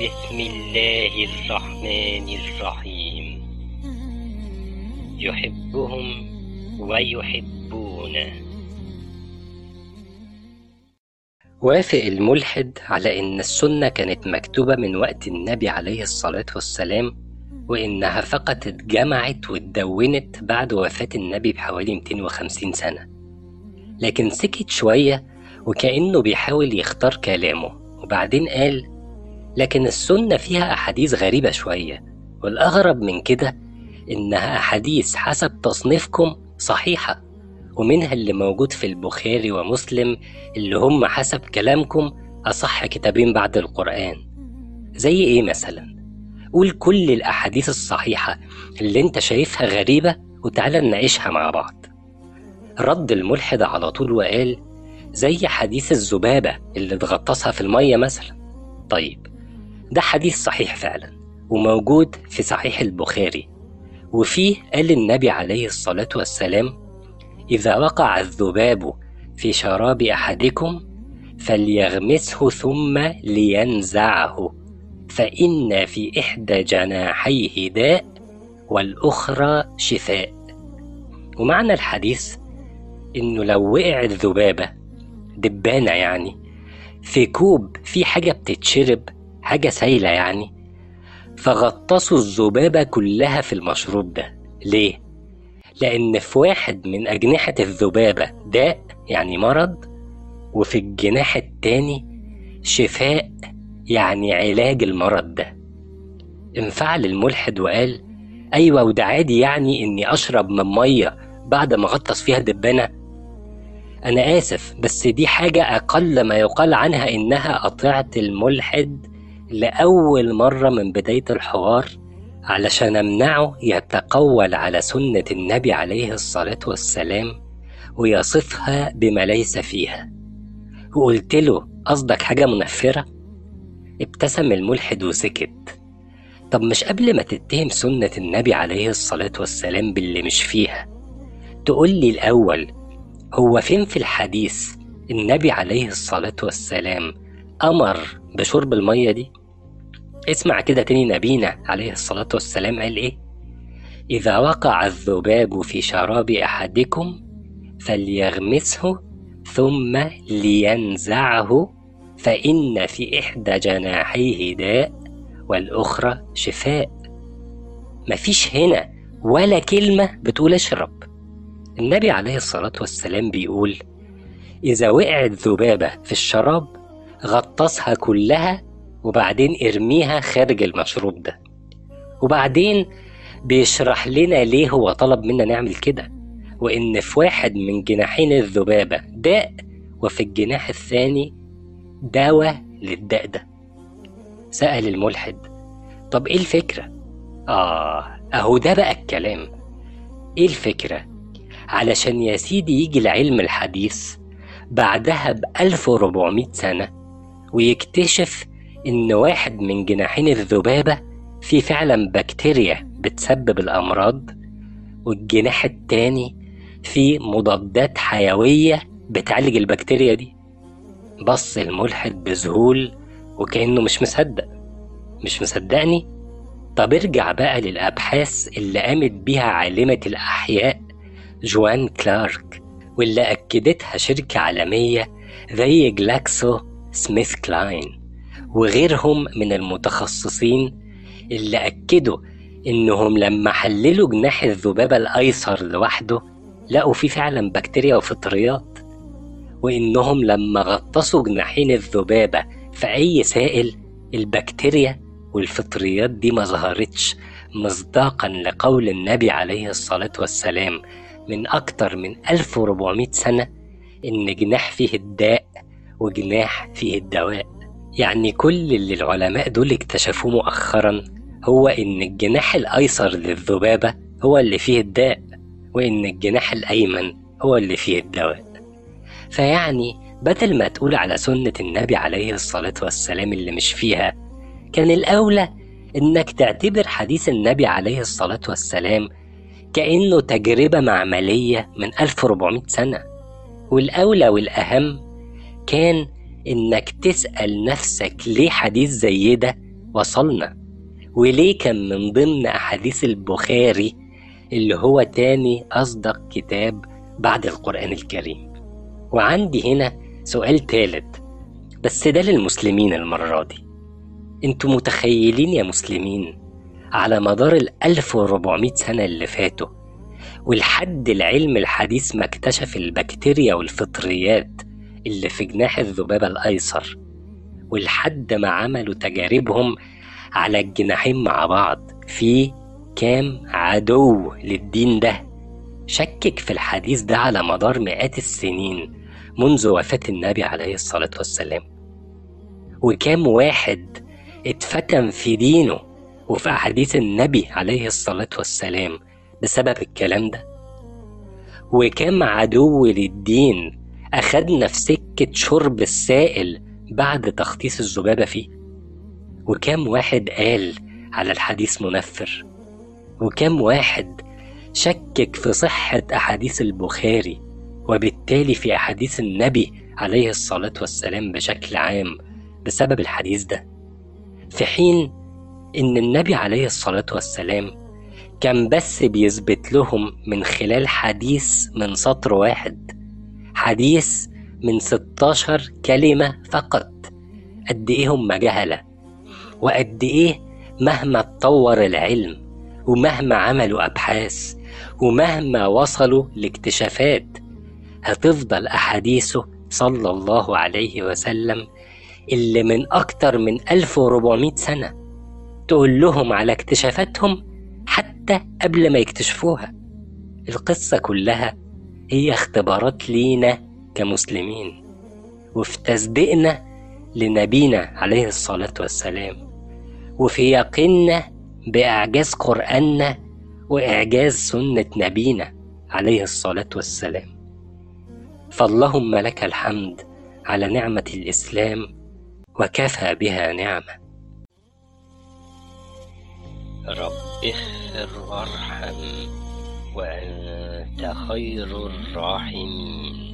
بسم الله الرحمن الرحيم. يحبهم ويحبونه. وافق الملحد على إن السنة كانت مكتوبة من وقت النبي عليه الصلاة والسلام وإنها فقط اتجمعت واتدونت بعد وفاة النبي بحوالي 250 سنة. لكن سكت شوية وكأنه بيحاول يختار كلامه. وبعدين قال لكن السنة فيها أحاديث غريبة شوية والأغرب من كده إنها أحاديث حسب تصنيفكم صحيحة ومنها اللي موجود في البخاري ومسلم اللي هم حسب كلامكم أصح كتابين بعد القرآن. زي إيه مثلا؟ قول كل الأحاديث الصحيحة اللي أنت شايفها غريبة وتعالى نناقشها مع بعض. رد الملحد على طول وقال زي حديث الذبابة اللي تغطسها في المية مثلا. طيب ده حديث صحيح فعلا وموجود في صحيح البخاري. وفيه قال النبي عليه الصلاة والسلام إذا وقع الذباب في شراب أحدكم فليغمسه ثم لينزعه فإن في إحدى جناحيه داء والأخرى شفاء. ومعنى الحديث إنه لو وقع الذبابة دبانة يعني في كوب في حاجة بتتشرب حاجة سايلة يعني. فغطسوا الذبابة كلها في المشروب ده. ليه؟ لأن في واحد من أجنحة الذبابة داء يعني مرض وفي الجناح التاني شفاء يعني علاج المرض ده. انفعل الملحد وقال أيوة وده عادي يعني إني أشرب من مية بعد ما غطس فيها دبانة أنا آسف بس دي حاجة أقل ما يقال عنها إنها قطعت الملحد لأول مرة من بداية الحوار علشان أمنعه يتقول على سنة النبي عليه الصلاة والسلام ويصفها بما ليس فيها وقلت له قصدك حاجة منفرة؟ ابتسم الملحد وسكت طب مش قبل ما تتهم سنة النبي عليه الصلاة والسلام باللي مش فيها تقول لي الأول هو فين في الحديث النبي عليه الصلاة والسلام أمر بشرب المية دي؟ اسمع كده تاني نبينا عليه الصلاة والسلام قال إيه؟ إذا وقع الذباب في شراب أحدكم فليغمسه ثم لينزعه فإن في إحدى جناحيه داء والأخرى شفاء مفيش هنا ولا كلمة بتقول اشرب النبي عليه الصلاة والسلام بيقول إذا وقعت ذبابة في الشراب غطسها كلها وبعدين ارميها خارج المشروب ده وبعدين بيشرح لنا ليه هو طلب منا نعمل كده وإن في واحد من جناحين الذبابة داء وفي الجناح الثاني دواء للداء ده سأل الملحد طب إيه الفكرة؟ آه أهو ده بقى الكلام إيه الفكرة؟ علشان يا سيدي يجي العلم الحديث بعدها ب 1400 سنة ويكتشف إن واحد من جناحين الذبابة فيه فعلا بكتيريا بتسبب الأمراض والجناح التاني فيه مضادات حيوية بتعالج البكتيريا دي. بص الملحد بذهول وكأنه مش مصدق. مش مصدقني؟ طب ارجع بقى للأبحاث اللي قامت بيها عالمة الأحياء جوان كلارك واللي أكدتها شركة عالمية زي جلاكسو سميث كلاين. وغيرهم من المتخصصين اللي أكدوا إنهم لما حللوا جناح الذبابة الأيسر لوحده لقوا فيه فعلا بكتيريا وفطريات وإنهم لما غطسوا جناحين الذبابة في أي سائل البكتيريا والفطريات دي ما ظهرتش مصداقا لقول النبي عليه الصلاة والسلام من أكتر من 1400 سنة إن جناح فيه الداء وجناح فيه الدواء. يعني كل اللي العلماء دول اكتشفوه مؤخرا هو إن الجناح الأيسر للذبابة هو اللي فيه الداء وإن الجناح الأيمن هو اللي فيه الدواء. فيعني بدل ما تقول على سنة النبي عليه الصلاة والسلام اللي مش فيها كان الأولى إنك تعتبر حديث النبي عليه الصلاة والسلام كأنه تجربة معملية من 1400 سنة. والأولى والأهم كان إنك تسأل نفسك ليه حديث زي ده وصلنا؟ وليه كان من ضمن أحاديث البخاري اللي هو تاني أصدق كتاب بعد القرآن الكريم؟ وعندي هنا سؤال تالت بس ده للمسلمين المرة دي. أنتوا متخيلين يا مسلمين على مدار ال 1400 سنة اللي فاتوا ولحد العلم الحديث ما اكتشف البكتيريا والفطريات اللي في جناح الذبابة الأيسر ولحد ما عملوا تجاربهم على الجناحين مع بعض في كام عدو للدين ده. شكك في الحديث ده على مدار مئات السنين منذ وفاة النبي عليه الصلاة والسلام. وكام واحد اتفتن في دينه وفي أحاديث النبي عليه الصلاة والسلام بسبب الكلام ده. وكم عدو للدين أخدنا في سكة شرب السائل بعد تخطيص الذبابة فيه. وكم واحد قال على الحديث منفر. وكم واحد شكك في صحة أحاديث البخاري وبالتالي في أحاديث النبي عليه الصلاة والسلام بشكل عام بسبب الحديث ده. في حين إن النبي عليه الصلاة والسلام كان بس بيثبت لهم من خلال حديث من سطر واحد. حديث من 16 كلمة فقط. قد إيه هم جهلة؟ وقد إيه مهما اتطور العلم ومهما عملوا أبحاث ومهما وصلوا لاكتشافات هتفضل أحاديثه صلى الله عليه وسلم اللي من أكتر من 1400 سنة تقول لهم على اكتشافاتهم حتى قبل ما يكتشفوها. القصة كلها هي اختبارات لينا كمسلمين وفي تصديقنا لنبينا عليه الصلاة والسلام وفي يقيننا بإعجاز قرآننا وإعجاز سنة نبينا عليه الصلاة والسلام. فاللهم لك الحمد على نعمة الإسلام وكفى بها نعمة. رب اغفر وارحم. وأنت خير الراحمين.